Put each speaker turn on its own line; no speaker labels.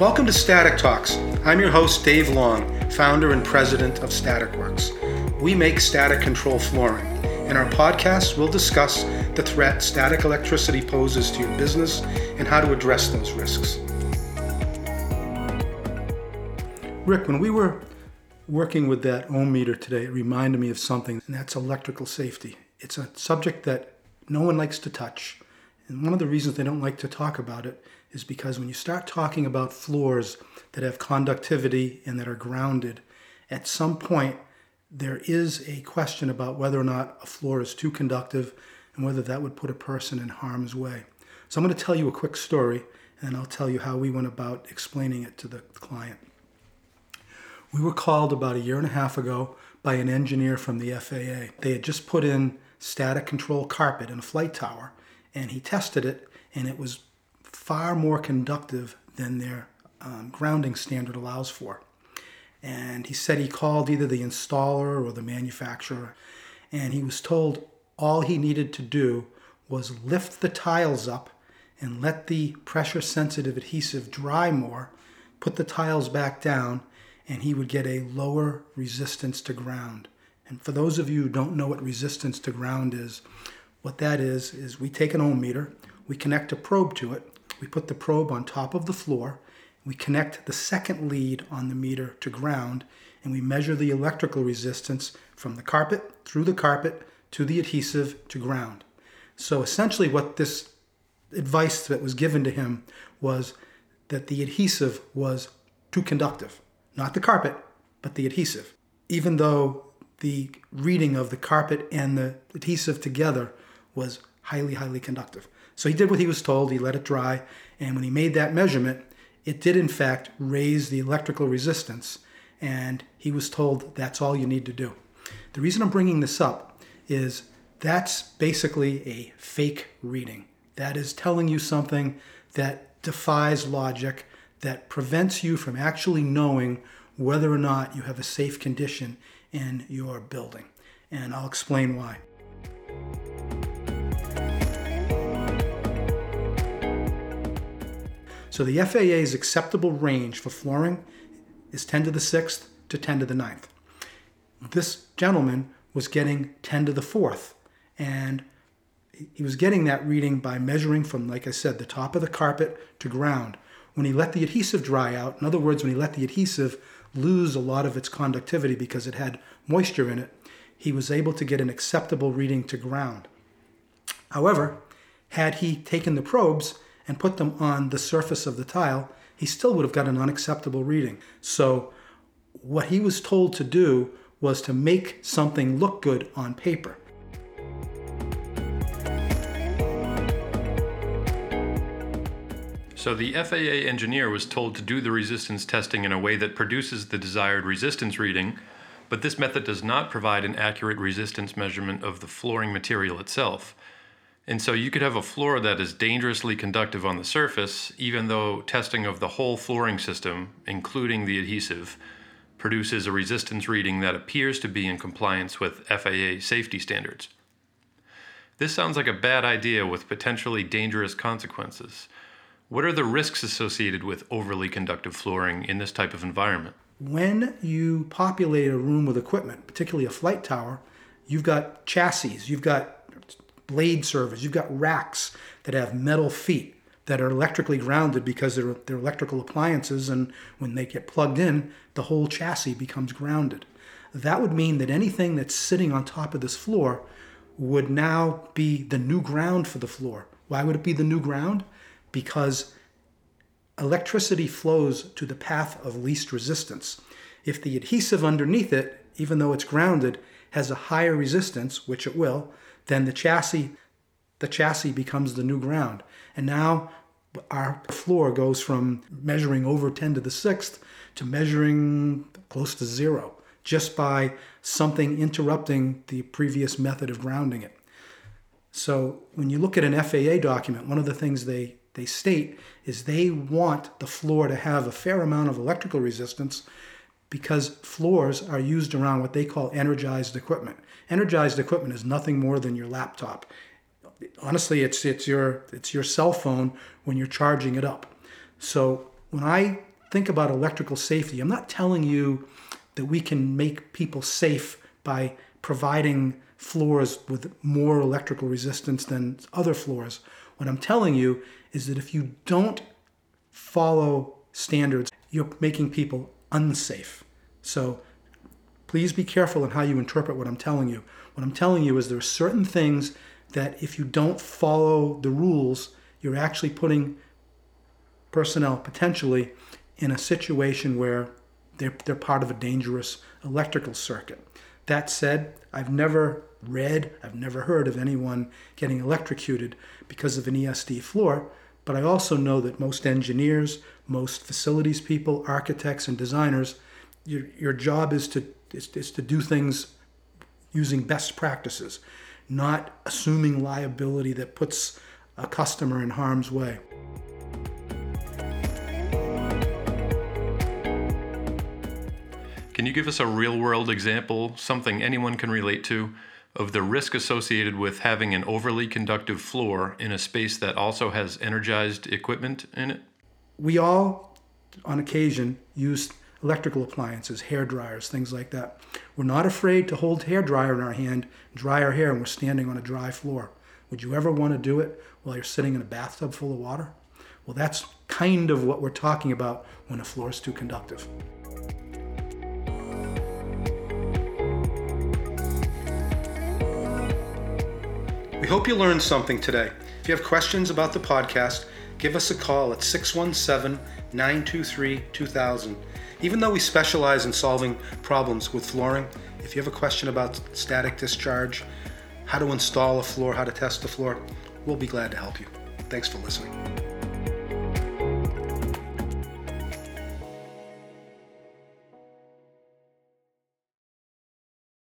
Welcome to Static Talks. I'm your host, Dave Long, founder and president of Staticworx. We make static control flooring. In our podcast, we'll discuss the threat static electricity poses to your business and how to address those risks. Rick, when we were working with that ohm meter today, it reminded me of something, and that's electrical safety. It's a subject that no one likes to touch. And one of the reasons they don't like to talk about it is because when you start talking about floors that have conductivity and that are grounded, at some point there is a question about whether or not a floor is too conductive and whether that would put a person in harm's way. So I'm going to tell you a quick story and I'll tell you how we went about explaining it to the client. We were called about a year and a half ago by an engineer from the FAA. They had just put in static control carpet in a flight tower and he tested it and it was far more conductive than their um, grounding standard allows for. And he said he called either the installer or the manufacturer, and he was told all he needed to do was lift the tiles up and let the pressure sensitive adhesive dry more, put the tiles back down, and he would get a lower resistance to ground. And for those of you who don't know what resistance to ground is, what that is, is we take an ohm meter, we connect a probe to it, we put the probe on top of the floor. We connect the second lead on the meter to ground, and we measure the electrical resistance from the carpet, through the carpet, to the adhesive, to ground. So essentially, what this advice that was given to him was that the adhesive was too conductive. Not the carpet, but the adhesive. Even though the reading of the carpet and the adhesive together was highly, highly conductive. So he did what he was told, he let it dry, and when he made that measurement, it did in fact raise the electrical resistance, and he was told that's all you need to do. The reason I'm bringing this up is that's basically a fake reading. That is telling you something that defies logic, that prevents you from actually knowing whether or not you have a safe condition in your building. And I'll explain why. So the FAA's acceptable range for flooring is 10 to the 6th to 10 to the 9th. This gentleman was getting 10 to the 4th, and he was getting that reading by measuring from, like I said, the top of the carpet to ground. When he let the adhesive dry out, in other words, when he let the adhesive lose a lot of its conductivity because it had moisture in it, he was able to get an acceptable reading to ground. However, had he taken the probes and put them on the surface of the tile, he still would have got an unacceptable reading. So, what he was told to do was to make something look good on paper.
So the FAA engineer was told to do the resistance testing in a way that produces the desired resistance reading, but this method does not provide an accurate resistance measurement of the flooring material itself. And so you could have a floor that is dangerously conductive on the surface, even though testing of the whole flooring system, including the adhesive, produces a resistance reading that appears to be in compliance with FAA safety standards. This sounds like a bad idea with potentially dangerous consequences. What are the risks associated with overly conductive flooring in this type of environment?
When you populate a room with equipment, particularly a flight tower, you've got chassis, you've got blade servers, you've got racks that have metal feet that are electrically grounded because they're, they're electrical appliances, and when they get plugged in, the whole chassis becomes grounded. That would mean that anything that's sitting on top of this floor would now be the new ground for the floor. Why would it be the new ground? Because electricity flows to the path of least resistance. If the adhesive underneath it, even though it's grounded, has a higher resistance, which it will, then the chassis the chassis becomes the new ground. And now our floor goes from measuring over 10 to the sixth to measuring close to zero just by something interrupting the previous method of grounding it. So when you look at an FAA document, one of the things they, they state is they want the floor to have a fair amount of electrical resistance because floors are used around what they call energized equipment. Energized equipment is nothing more than your laptop. Honestly, it's it's your it's your cell phone when you're charging it up. So when I think about electrical safety, I'm not telling you that we can make people safe by providing floors with more electrical resistance than other floors. What I'm telling you is that if you don't follow standards, you're making people unsafe. So please be careful in how you interpret what I'm telling you. What I'm telling you is there are certain things that if you don't follow the rules, you're actually putting personnel potentially in a situation where they're, they're part of a dangerous electrical circuit. That said, I've never read, I've never heard of anyone getting electrocuted because of an ESD floor, but I also know that most engineers, most facilities people, architects, and designers, your, your job is to, is, is to do things using best practices, not assuming liability that puts a customer in harm's way.
Can you give us a real world example, something anyone can relate to, of the risk associated with having an overly conductive floor in a space that also has energized equipment in it?
We all, on occasion, use electrical appliances, hair dryers, things like that. We're not afraid to hold hair dryer in our hand, dry our hair, and we're standing on a dry floor. Would you ever want to do it while you're sitting in a bathtub full of water? Well, that's kind of what we're talking about when a floor is too conductive. We hope you learned something today. If you have questions about the podcast, give us a call at 617 923 2000. Even though we specialize in solving problems with flooring, if you have a question about static discharge, how to install a floor, how to test the floor, we'll be glad to help you. Thanks for listening.